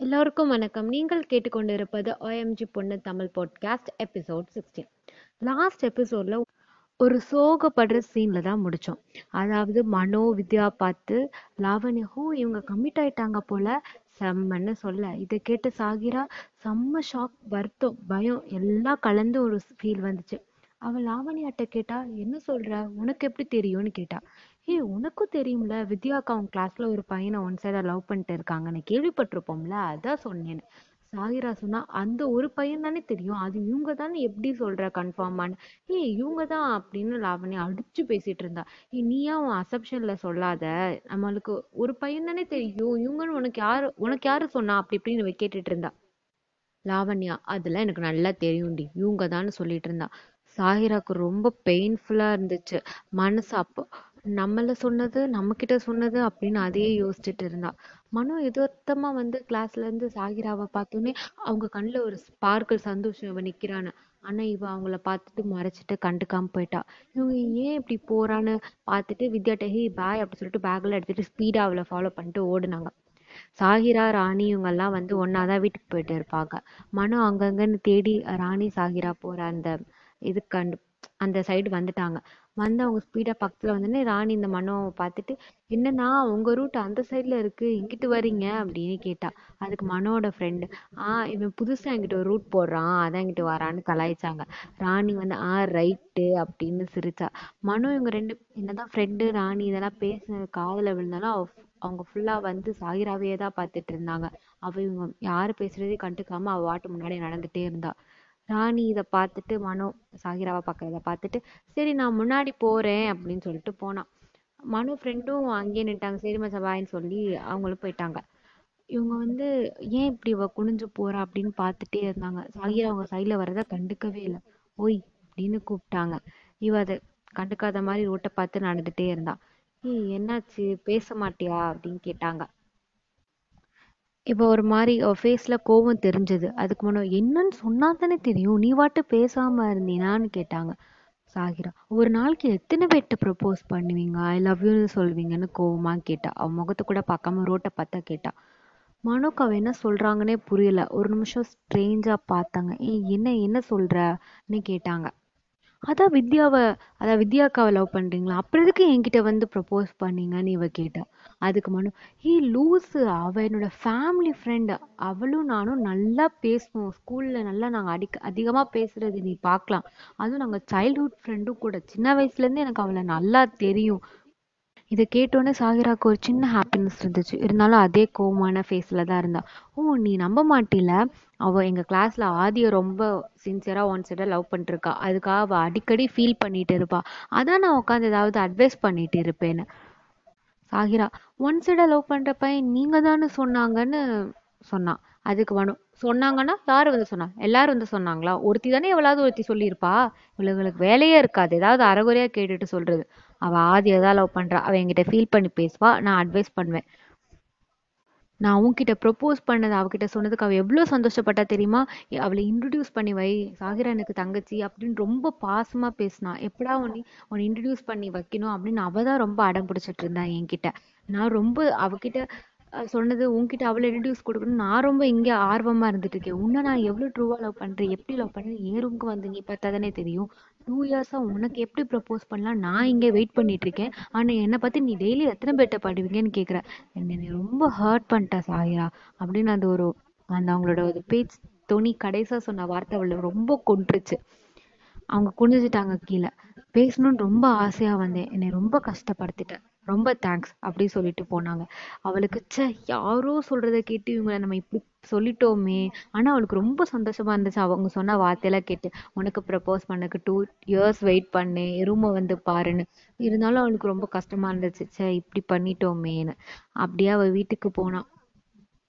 எல்லோருக்கும் வணக்கம். நீங்கள் கேட்டுக்கொண்டிருப்பது ஓஎம்ஜி பொண்ணு Tamil podcast episode sixteen last எபிசோட்ல ஒரு சோகப்படுற சீனில் தான் முடிச்சோம். அதாவது மனோ வித்யா பார்த்து லாவண்யா இவங்க கமிட் ஆயிட்டாங்க போல. செம்மன்னு சொல்ல. இதை கேட்டு சாகிரா செம்ம ஷாக் வருத்தம் பயம் எல்லாம் கலந்து ஒரு ஃபீல் வந்துச்சு. அவ லாவண்யாட்ட கேட்டா என்ன சொல்ற? உனக்கு எப்படி தெரியும்னு கேட்டா ஏய் உனக்கும் தெரியும்ல வித்யாக்கா அவங்க கிளாஸ்ல ஒரு பையனை ஒன் சைடா லவ் பண்ணிட்டு இருக்காங்கன்னு கேள்விப்பட்டிருப்போம்ல அதான் சொன்னேன். சாகிரா சொன்னா அந்த ஒரு பையன் தானே தெரியும். அது இவங்க தானே எப்படி சொல்ற கன்ஃபார்மான்னு ஏய் இவங்க தான் அப்படின்னு லாவண்யா அடிச்சு பேசிட்டு இருந்தா. ஏய் நீயா உன் அசப்ஷன்ல சொல்லாத? நம்மளுக்கு ஒரு பையன் தானே தெரியும். இவங்கன்னு உனக்கு யாரு உனக்கு யாரு சொன்னா? அப்படி இப்படின்னு கேட்டுட்டு இருந்தா. லாவண்யா அதெல்லாம் எனக்கு நல்லா தெரியும்டி. இவங்க தான் சொல்லிட்டு இருந்தா. சாகிராக்கு ரொம்ப பெயின்ஃபுல்லா இருந்துச்சு. மனசு அப்போ நம்மள சொன்னது நம்ம கிட்ட சொன்னது அப்படின்னு அதையே யோசிச்சுட்டு இருந்தா. மனோ எதார்த்தமா வந்து கிளாஸ்ல இருந்து சாகிராவை பார்த்தோன்னே அவங்க கண்ணுல ஒரு ஸ்பார்க்கிள் சந்தோஷம் இவ நிக்கிறான்னு. ஆனா இவ அவங்கள பார்த்துட்டு மறைச்சிட்டு கண்டுக்காம போயிட்டா. இவங்க ஏன் இப்படி போறான்னு பார்த்துட்டு வித்யாட்ட ஹே பாய் அப்படி சொல்லிட்டு பேக்ல எடுத்துட்டு ஸ்பீடா அவளை ஃபாலோ பண்ணிட்டு ஓடுனாங்க. சாகிரா ராணி இவங்க எல்லாம் வந்து ஒன்னாதான் வீட்டுக்கு போயிட்டு இருப்பாங்க. மனோ அங்கங்கன்னு தேடி ராணி சாகிரா போற அந்த இது கண்டு அந்த சைடு வந்துட்டாங்க. வந்து அவங்க ஸ்பீடா பக்கத்துல வந்தோடனே ராணி இந்த மனோவை பார்த்துட்டு என்னன்னா உங்க ரூட் அந்த சைடுல இருக்கு இங்கிட்டு வரீங்க அப்படின்னு கேட்டா அதுக்கு மனோட ஃப்ரெண்டு ஆஹ் இவன் புதுசா என்கிட்ட ஒரு ரூட் போடுறான் அதான் என்கிட்ட வரான்னு கலாய்ச்சாங்க. ராணி வந்து ஆஹ் ரைட்டு அப்படின்னு சிரிச்சா. மனோ இவங்க ரெண்டு என்னதான் ஃப்ரெண்டு ராணி இதெல்லாம் பேச காதல விழுந்தாலும் அவ அவங்க ஃபுல்லா வந்து சாகிராவையே தான் பார்த்துட்டு இருந்தாங்க. அவ இவங்க யாரு பேசுறதையும் கண்டுக்காம அவ வாட்டு முன்னாடி நடந்துட்டே இருந்தா. ராணி இதை பார்த்துட்டு மனோ சாகிராவை பார்க்கறத பார்த்துட்டு சரி நான் முன்னாடி போறேன் அப்படின்னு சொல்லிட்டு போனான். மனோ ஃப்ரெண்டும் அங்கேயே நின்ட்டாங்க சரி மச்சா பாய்ன்னு சொல்லி அவங்களும் போயிட்டாங்க. இவங்க வந்து ஏன் இப்படி இவ குனிஞ்சு போறா அப்படின்னு பார்த்துட்டே இருந்தாங்க. சாகிரா அவங்க சைடில் வரத கண்டுக்கவே இல்லை. ஓய் அப்படின்னு கூப்பிட்டாங்க. இவ அதை கண்டுக்காத மாதிரி ரோட்டை பார்த்து நடந்துட்டே இருந்தா. ஏய் என்னாச்சு? பேச மாட்டியா? அப்படின்னு கேட்டாங்க. இப்போ ஒரு மாதிரி ஃபேஸில் ஃபேஸ்ல கோவம் தெரிஞ்சது. அதுக்கு முன்ன என்னன்னு சொன்னால் தானே தெரியும். நீ வாட்டு பேசாமல் இருந்தீனான்னு கேட்டாங்க. சாகிரா ஒரு நாளைக்கு எத்தனை பேர்கிட்ட ப்ரப்போஸ் பண்ணுவீங்க? ஐ லவ் யூன்னு சொல்வீங்கன்னு கோவமா கேட்டா. அவன் முகத்தை கூட பார்க்காம ரோட்டை பார்த்தா கேட்டா. மனோக்கு அவன் என்ன சொல்கிறாங்கன்னே புரியல. ஒரு நிமிஷம் ஸ்ட்ரேஞ்சாக பார்த்தாங்க. ஏய் என்ன என்ன சொல்கிறன்னு கேட்டாங்க. அதான் வித்யாவை அதான் வித்யாக்காவை லவ் பண்றீங்களா? அப்புறம் எதுக்கு என்கிட்ட வந்து ப்ரப்போஸ் பண்ணீங்கன்னு இவ கேட்டா. அதுக்கு மனு ஹீ லூசு. அவ என்னோட ஃபேமிலி ஃப்ரெண்டு அவளும் நானும் நல்லா பேசுவோம். ஸ்கூல்ல நல்லா நாங்கள் அடிக்க அதிகமா பேசுறது நீ பார்க்கலாம். அதுவும் நாங்கள் சைல்ட்ஹுட் ஃப்ரெண்டும் கூட. சின்ன வயசுல இருந்து எனக்கு அவளை நல்லா தெரியும். இதை கேட்டோன்னே சாகிராக்கு ஒரு சின்ன ஹாப்பினஸ் இருந்துச்சு. இருந்தாலும் அதே கோவமான ஃபேஸில் தான் இருந்தா. ஓ நீ நம்ப மாட்டில? அவ எங்க கிளாஸ்ல ஆதிய ரொம்ப சின்சியரா ஒன் சைடா லவ் பண்ணிட்டு இருக்கா அதுக்காக அவ அடிக்கடி ஃபீல் பண்ணிட்டு இருப்பா. அதான் நான் உட்காந்து ஏதாவது அட்வைஸ் பண்ணிட்டு இருப்பேன்னு. சாகிரா ஒன் சைடா லவ் பண்ற பையன் நீங்க தானே சொன்னாங்கன்னு சொன்னான் அதுக்கு வனு சொன்னாங்கன்னா யாரு வந்து சொன்னா? எல்லாரும் வந்து சொன்னாங்களா? ஒருத்தி தானே எவ்வளவு ஒருத்தி சொல்லியிருப்பா? இவளுகளுக்கு வேலையே இருக்காது. ஏதாவது அறகுறையா கேட்டுட்டு சொல்றது. அவ ஆதியை தான் லவ் பண்றா. அவ என்கிட்ட ஃபீல் பண்ணி பேசுவா. நான் அட்வைஸ் பண்ணுவேன். நான் உன்கிட்ட ப்ரொப்போஸ் பண்ணது அவகிட்ட சொன்னதுக்கு அவள் எவ்வளவு சந்தோஷப்பட்டா தெரியுமா? அவளை இன்ட்ரடியூஸ் பண்ணி வை. சாகிரா எனக்கு தங்கச்சி அப்படின்னு ரொம்ப பாசமா பேசினா. எப்படா உன்னை உன்னை இன்ட்ரடியூஸ் பண்ணி வைக்கணும் அப்படின்னு அவள் தான் ரொம்ப அடம் பிடிச்சிட்டு இருந்தா என்கிட்ட. நான் ரொம்ப அவகிட்ட சொன்னது உன்கிட்ட அவளை இன்ட்ரடியூஸ் கொடுக்கணும் நான் ரொம்ப இங்க ஆர்வமா இருந்துட்டு இருக்கேன் உன்னை நான் எவ்வளவு ட்ரூவா லவ் பண்றேன் எப்படி லவ் பண்றேன்? என் ரூமுக்கு வந்து நீ பார்த்தாதானே தெரியும். டூ இயர்ஸா உனக்கு எப்படி ப்ரப்போஸ் பண்ணலாம்? நான் இங்க வெயிட் பண்ணிட்டு இருக்கேன் ஆனா என்னை பத்தி நீ டெய்லி எத்தனை பேர்ட்ட பண்ணுவீங்கன்னு கேக்குற. என்னை ரொம்ப ஹர்ட் பண்ணிட்ட சாயா அப்படின்னு அந்த ஒரு அந்த அவங்களோட ஒரு பேச்சு துணி கடைசியா சொன்ன வார்த்தை அவளை ரொம்ப கொன்றுச்சு. அவங்க குனிஞ்சிட்டாங்க கீழே. பேசணும்னு ரொம்ப ஆசையா வந்தேன். என்னை ரொம்ப கஷ்டப்படுத்திட்டேன். ரொம்ப தேங்க்ஸ் அப்படி சொல்லிட்டு போனாங்க. அவளுக்கு ச்சே யாரோ சொல்றதை கேட்டு இவங்களை நம்ம இப்படி சொல்லிட்டோமே. ஆனா அவளுக்கு ரொம்ப சந்தோஷமா இருந்துச்சு. அவங்க சொன்ன வார்த்தையெல்லாம் கேட்டு உனக்கு ப்ரப்போஸ் பண்ணக்கு டூ இயர்ஸ் வெயிட் பண்ணு. ரூமை வந்து பாருன்னு. இருந்தாலும் அவளுக்கு ரொம்ப கஷ்டமா இருந்துச்சு. ச்சே இப்படி பண்ணிட்டோமேன்னு. அப்படியே அவ வீட்டுக்கு போனா.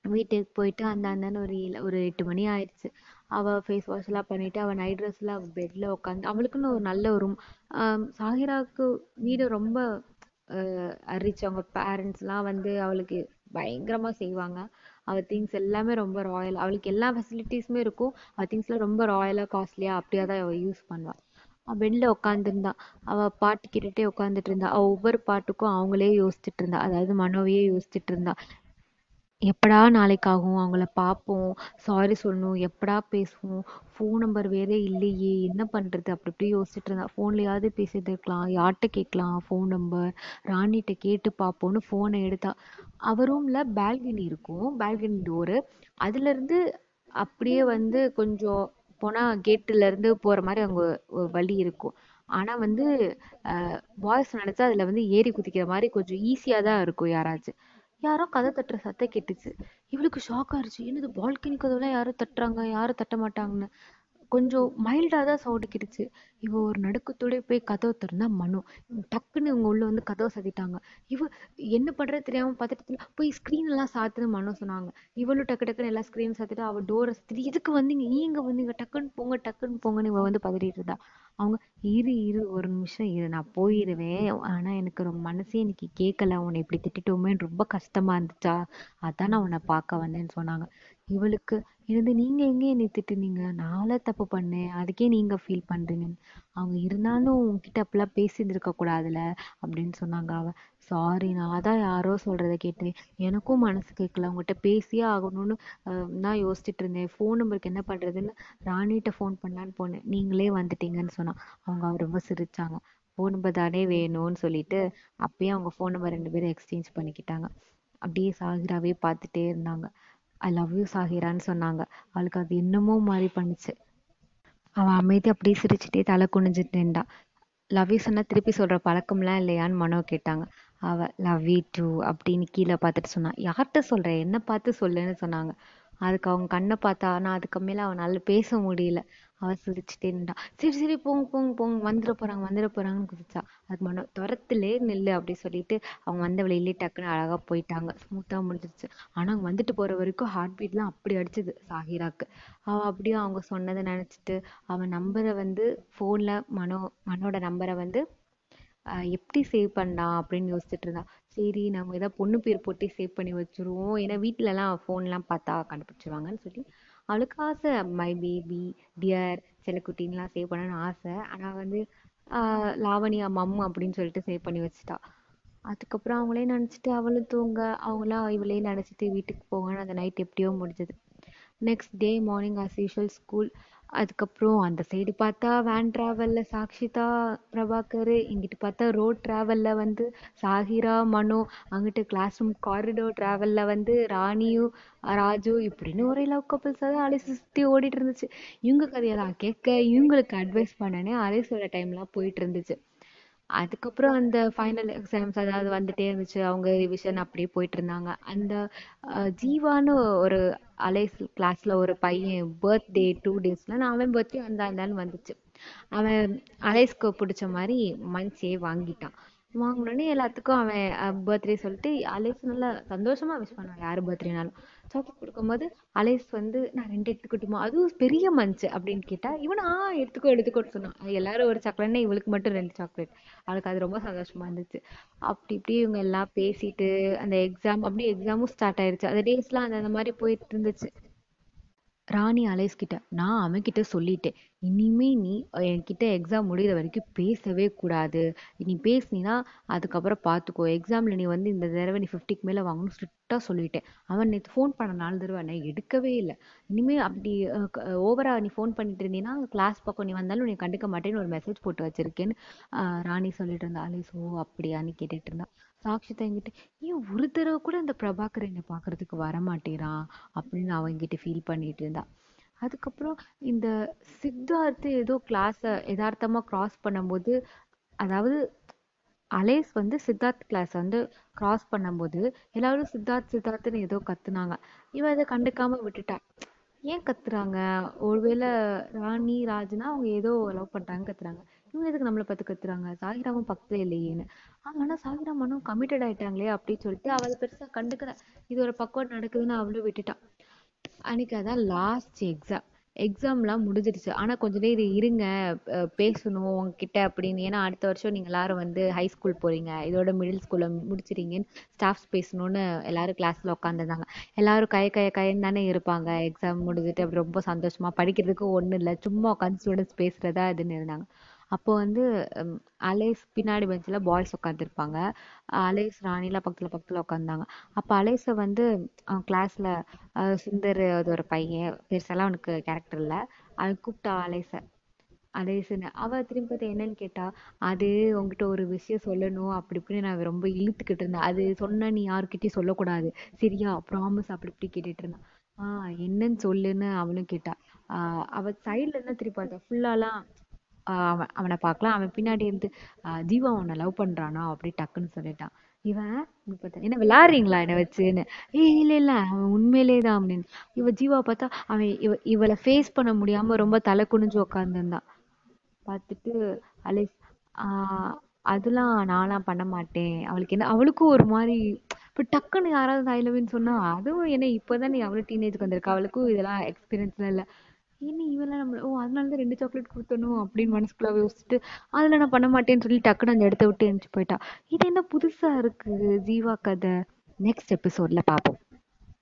வீட்டுக்கு போயிட்டு அந்த அண்ணன் ஒரு ஏழு ஒரு எட்டு மணி ஆயிடுச்சு. அவ ஃபேஸ் வாஷ் எல்லாம் பண்ணிட்டு அவ நைட் ட்ரெஸ்ல அவ பெட்ல உட்காந்து அவளுக்குன்னு ஒரு நல்ல ஒரு room. ஆஹ் வீடு ரொம்ப ரிச் அவங்க பேரண்ட்ஸ் எல்லாம் வந்து அவளுக்கு பயங்கரமா செய்வாங்க. அவ திங்ஸ் எல்லாமே ரொம்ப ராயல் அவளுக்கு எல்லா ஃபெசிலிட்டிஸுமே இருக்கும். அவ திங்ஸ்லாம் ரொம்ப ராயலா காஸ்ட்லியா அப்படியா தான் யூஸ் பண்ணுவா. அவ பெட்ல உட்காந்துருந்தா அவ பாட்டு கேட்டுகிட்டே உட்காந்துட்டு இருந்தா அவ ஒவ்வொரு பாட்டுக்கும் அவங்களே யோசிச்சுட்டு இருந்தா அதாவது மனோவையே யோசிச்சுட்டு இருந்தா எப்படா நாளைக்கு ஆகும் அவங்கள பார்ப்போம் சாரி சொல்லணும். எப்படா பேசுவோம்? ஃபோன் நம்பர் வேற இல்லையே. என்ன பண்ணுறது அப்படி இப்படி யோசிச்சுட்டு இருந்தா. ஃபோன்லையாவது பேசிட்டு இருக்கலாம். யார்கிட்ட கேட்கலாம்? ஃபோன் நம்பர் ராணிகிட்ட கேட்டு பார்ப்போம்னு ஃபோனை எடுத்தா. அவ ரூமில் பால்கனி இருக்கும். பால்கனி டோரு அதுலேருந்து அப்படியே வந்து கொஞ்சம் போனால் கேட்டுலேருந்து போகிற மாதிரி அங்கே ஒரு வழி இருக்கும். ஆனால் வந்து பாய்ஸ் நினச்சா அதில் வந்து ஏறி குதிக்கிற மாதிரி கொஞ்சம் ஈஸியாக தான் இருக்கும் யாராச்சும். யாரோ கதை தட்டுற சத்தம் கேட்டுச்சு. இவளுக்கு ஷாக் ஆயிடுச்சு என்னது பால்கனி கதவுலாம் யாரும் தட்டுறாங்க யாரும் தட்ட மாட்டாங்கன்னு. கொஞ்சம் மைல்டாக தான் சவுண்டு கேட்டுச்சு இவ ஒரு நடுக்கத்தோட போய் கதவை திறந்தா மனு. டக்குன்னு இவங்க உள்ள வந்து கதவை சாத்திட்டாங்க. இவ என்ன பண்றது தெரியாம பதட்டத்துல போய் ஸ்க்ரீன் எல்லாம் சாத்துன்னு மனு சொன்னாங்க. இவளும் டக்கு டக்குன்னு எல்லா ஸ்க்ரீன் சாத்திட்டு அவ டோரை சாத்திட்டு இதுக்கு வந்தீங்க நீங்க வந்தீங்க டக்குன்னு போங்க டக்குன்னு போங்கன்னு இவ வந்து பதறிட்டு இருந்தா. அவங்க இரு இரு ஒரு நிமிஷம் இரு நான் போயிருவேன். ஆனா எனக்கு ரொம்ப மனசே இன்னைக்கு கேட்கல உன்னை இப்படி திட்டிட்டோமேன்னு ரொம்ப கஷ்டமா இருந்துச்சா? அதான் நான் உன்னை பார்க்க வந்தேன்னு சொன்னாங்க. இவளுக்கு இருந்து நீங்க எங்க என்னை திட்டுனீங்க? நாளா தப்பு பண்ணேன். அதுக்கே நீங்க ஃபீல் பண்றீங்கன்னு. அவங்க இருந்தாலும் உன்கிட்ட அப்படிலாம் பேசியிருந்திருக்க கூடாதுல? அப்படின்னு சொன்னாங்க அவ. சாரி நான் தான் யாரோ சொல்றத கேட்டேன். எனக்கும் மனசு கேட்கல. உங்ககிட்ட பேசியே ஆகணும்னு அஹ், தான் யோசிச்சுட்டு இருந்தேன். ஃபோன் நம்பருக்கு என்ன பண்றதுன்னு ராணிகிட்ட ஃபோன் பண்ணலான்னு போனேன். நீங்களே வந்துட்டீங்கன்னு சொன்னா அவங்க ரொம்ப சிரிச்சாங்க. ஃபோன் நம்பர் தானே வேணும்னு சொல்லிட்டு அப்பயே அவங்க ஃபோன் நம்பர் ரெண்டு பேரும் எக்ஸ்சேஞ்ச் பண்ணிக்கிட்டாங்க. அப்படியே சாகிராவே பார்த்துட்டே இருந்தாங்க. ஐ லவ் யூ சாகிரான்னு சொன்னாங்க. அவளுக்கு அது என்னமோ மாதிரி பண்ணுச்சு. அவன் அமைதி அப்படியே சிரிச்சுட்டே தலை குனிஞ்சிட்டு நின்றா. லவ் யூ சொன்னா திருப்பி சொல்ற பழக்கம்லாம் இல்லையான்னு மனோ கேட்டாங்க. அவ லவ் யூ டூ அப்படின்னு கீழே பார்த்துட்டு சொன்னா. யார்கிட்ட சொல்ற? என்ன பார்த்து சொல்லுன்னு சொன்னாங்க. அதுக்கு அவங்க கண்ணை பார்த்தா ஆனா அதுக்கு மேல அவனால பேச முடியல. அவ சிரிச்சுட்டே நின்றா. சரி சரி போங்க போங்க போங்க வந்துட போறாங்க வந்துட போறாங்கன்னு குதிச்சா. அது மன துரத்துலே நில்லு அப்படி சொல்லிட்டு அவங்க வந்த வழியிலே டக்குன்னு அழகா போயிட்டாங்க. ஸ்மூத்தா முடிஞ்சிருச்சு. ஆனா அவங்க வந்துட்டு போற வரைக்கும் ஹார்ட் எல்லாம் அப்படி அடிச்சது சாகிராக்கு. அவ அப்படியே அவங்க சொன்னதை நினைச்சிட்டு அவன் நம்பரை வந்து போன்ல மனோ மனோட நம்பரை வந்து அஹ் எப்படி சேவ் பண்ணலாம் அப்படின்னு யோசிச்சுட்டு இருந்தா. சரி நம்ம ஏதாவது பொண்ணு பேர் போட்டு சேவ் பண்ணி வச்சிருவோம். ஏன்னா வீட்ல எல்லாம் phone எல்லாம் பார்த்தா கண்டுபிடிச்சிருவாங்கன்னு சொல்லி அவளுக்கு ஆசை மை பேபி டியர் செல்லக்குட்டின்லாம் சேவ் பண்ணணும்னு ஆசை. ஆனா வந்து ஆஹ் லாவணியா மம் அப்படின்னு சொல்லிட்டு சேவ் பண்ணி வச்சுட்டா. அதுக்கப்புறம் அவங்களே நினச்சிட்டு அவளும் தூங்க. அவங்களாம் இவளே நினச்சிட்டு வீட்டுக்கு போவான்னு அந்த நைட் எப்படியோ முடிஞ்சது. Next day morning as usual school அதுக்கப்புறம் அந்த சைடு பார்த்தா வேன் ட்ராவலில் சாக்ஷிதா பிரபாகர் இங்கிட்டு பார்த்தா ரோட் ட்ராவலில் வந்து சாகிரா மனோ அங்கிட்டு கிளாஸ் ரூம் காரிடோர் ட்ராவலில் வந்து ராணியும் ராஜு இப்படின்னு ஒரே லவ் கப்பல்ஸ் தான் அலைசி சுற்றி ஓடிட்டு இருந்துச்சு. இவங்க கதையெல்லாம் கேட்க இவங்களுக்கு அட்வைஸ் பண்ணனே அலைசோட டைம்லாம் போயிட்டு இருந்துச்சு. அதுக்கப்புறம் அந்த ஃபைனல் எக்ஸாம்ஸ் அதாவது வந்துட்டே இருந்துச்சு. அவங்க ரிவிஷன் அப்படியே போயிட்டு இருந்தாங்க அந்த அஹ், ஜீவான்னு ஒரு அலைஸ் கிளாஸ்ல ஒரு பையன் பர்த்டே டூ டேஸ்ல நான் அவன் பர்த்டே அந்த நாள் வந்துச்சு. அவன் அலைஸ்க்கு பிடிச்ச மாதிரி மஞ்சே வாங்கிட்டான். வாங்கினோடனே எல்லாத்துக்கும் அவன் பர்த்டே சொல்லிட்டு அலைஸ் நல்லா சந்தோஷமா விஷ் பண்ணுவான். யாரு பர்த்டேனாலும் சாக்லேட் கொடுக்கும்போது அலைஸ் வந்து நான் ரெண்டு எடுத்துக்கிட்டுமா? அதுவும் பெரிய மஞ்சு அப்படின்னு கேட்டா இவன்? ஆ எடுத்துக்கோ எடுத்துக்கோன்னு சொன்னான். எல்லாரும் ஒரு சாக்லேட்னா இவளுக்கு மட்டும் ரெண்டு சாக்லேட் அவளுக்கு அது ரொம்ப சந்தோஷமா இருந்துச்சு. அப்படி இப்படி இவங்க எல்லாம் பேசிட்டு அந்த எக்ஸாம் அப்படியே எக்ஸாமும் ஸ்டார்ட் ஆயிருச்சு. அந்த டேஸ்லாம் அந்த அந்த மாதிரி போயிட்டு இருந்துச்சு. ராணி அலைஸ் கிட்ட நான் அவன்கிட்ட சொல்லிட்டேன். இனிமே நீ என்கிட்ட எக்ஸாம் முடியிற வரைக்கும் பேசவே கூடாது. நீ பேசினா அதுக்கப்புறம் பார்த்துக்கோ எக்ஸாமில் நீ வந்து இந்த தடவை நீ ஃபிஃப்டிக்கு மேலே வாங்கணும் ஸ்ட்ரிக்டாக சொல்லிட்டேன். அவன் நேற்று ஃபோன் பண்ண நாலு தடவை நான் எடுக்கவே இல்லை. இனிமேல் அப்படி ஓவராக நீ ஃபோன் பண்ணிட்டு இருந்தீன்னா கிளாஸ் பக்கம் நீ வந்தாலும் நீ கண்டுக்க மாட்டேன்னு ஒரு மெசேஜ் போட்டு வச்சிருக்கேன்னு ராணி சொல்லிட்டு இருந்தா. அலைஸ் ஓ அப்படியான்னு கேட்டுட்டு இருந்தா. சாக்ஷிதா என்கிட்ட ஏன் ஒரு தடவை கூட இந்த பிரபாகர் என்னை பார்க்கறதுக்கு வரமாட்டேறான்? அப்படின்னு அவ என்கிட்ட ஃபீல் பண்ணிட்டு இருந்தா. அதுக்கப்புறம் இந்த சித்தார்த்து ஏதோ கிளாஸை யதார்த்தமா கிராஸ் பண்ணும்போது அதாவது அலேஸ் வந்து சித்தார்த் கிளாஸ் வந்து கிராஸ் பண்ணும்போது எல்லாரும் சித்தார்த் சித்தார்த்துன்னு ஏதோ கத்துனாங்க. இவ அதை கண்டுக்காம விட்டுட்டா. ஏன் கத்துறாங்க? ஒருவேளை ராணி ராஜ்னா அவங்க ஏதோ லவ் பண்றாங்க கத்துறாங்க. இவங்க எதுக்கு நம்மளை பார்த்து கத்துறாங்க? சாகிராமும் பக்கத்துல இல்லையேன்னு. ஆனா சாகிராமனும் கமிட்டட் ஆயிட்டாங்களே அப்படின்னு சொல்லிட்டு அவளை பெருசா கண்டுக்கல. இது ஒரு பக்கம் நடக்குதுன்னு அவளும் விட்டுட்டா. அன்னைக்கு அதான் லாஸ்ட் எக்ஸாம் எக்ஸாம்லாம் முடிஞ்சிருச்சு ஆனா கொஞ்ச நேரம் இருங்க. அஹ் பேசணும் உங்ககிட்ட அப்படின்னு. ஏன்னா அடுத்த வருஷம் நீங்க எல்லாரும் வந்து ஹை ஸ்கூல் போறீங்க. இதோட மிடில் ஸ்கூல்ல முடிச்சிட்டீங்கன்னு ஸ்டாஃப்ஸ் பேசணும்னு எல்லாரும் கிளாஸ்ல உட்காந்துருந்தாங்க எல்லாரும் கய கய கயன்னு தானே இருப்பாங்க. எக்ஸாம் முடிஞ்சிட்டு அப்படி ரொம்ப சந்தோஷமா படிக்கிறதுக்கு ஒன்றும் இல்லை. சும்மா உட்காந்து ஸ்டூடெண்ட்ஸ் பேசுறதா இதுன்னு இருந்தாங்க. அப்போ வந்து அலேஸ் பின்னாடி பெஞ்சில் பாய்ஸ் உட்காந்துருப்பாங்க அலேஸ் ராணிலாம் பக்கத்தில் பக்கத்தில் உட்காந்தாங்க அப்போ அலேஸை வந்து அவன் கிளாஸில் சுந்தர் அது ஒரு பையன் பெருசெல்லாம் அவனுக்கு கேரக்டர் இல்லை. அவன் கூப்பிட்டா அலேஸை. அலேசுன்னு அவ திரும்பி பார்த்து என்னன்னு கேட்டா அது உங்ககிட்ட ஒரு விஷயம் சொல்லணும் அப்படி இப்படின்னு நான் ரொம்ப இழுத்துக்கிட்டு இருந்தேன். அது சொன்னா நீ யாருக்கிட்டையும் சொல்லக்கூடாது. சரியா ப்ராமிஸ் அப்படி இப்படி கேட்டுட்டு இருந்தான். ஆஹ் என்னன்னு சொல்லுன்னு அவனும் கேட்டா. ஆஹ் அவ சைடுல இருந்தா திருப்பி பார்த்தா ஃபுல்லாலாம் அவன் அவனை பார்க்கலாம். அவன் பின்னாடி இருந்து ஆஹ் ஜீவா உன்னை லவ் பண்றானா? அப்படி டக்குன்னு சொல்லிட்டான். இவன் என்ன விளையாடுறீங்களா என்னை வச்சுன்னு? ஏய் இல்ல இல்ல அவன் உண்மையிலேயே தான் அப்படின்னு. இவ ஜீவா பார்த்தா அவன் இவ இவளை ஃபேஸ் பண்ண முடியாம ரொம்ப தலை குனிஞ்சு உட்காந்துருந்தான் பார்த்துட்டு அலிஸ் ஆஹ் அதெல்லாம் நான்லாம் பண்ண மாட்டேன். அவளுக்கு என்ன அவளுக்கும் ஒரு மாதிரி இப்போ டக்குன்னு யாராவது ஐ லவ்னு சொன்னா அதுவும் என்ன இப்போதான் நீ அவளும் டீனேஜ்க்கு வந்திருக்கா. அவளுக்கும் இதெல்லாம் எக்ஸ்பீரியன்ஸ்லாம் இல்லை. என்ன இவெல்லாம் நம்மள ஓ அதனால தான் ரெண்டு சாக்லேட் கொடுத்தணும் அப்படின்னு மனசுக்குள்ள யோசிச்சுட்டு அதுல நான் பண்ண மாட்டேன்னு சொல்லி டக்குன்னு அந்த இடத்த விட்டு எழுந்துச்சு போயிட்டா. இது என்ன புதுசா இருக்கு ஜீவா கதை. நெக்ஸ்ட் எபிசோட்ல பார்ப்போம்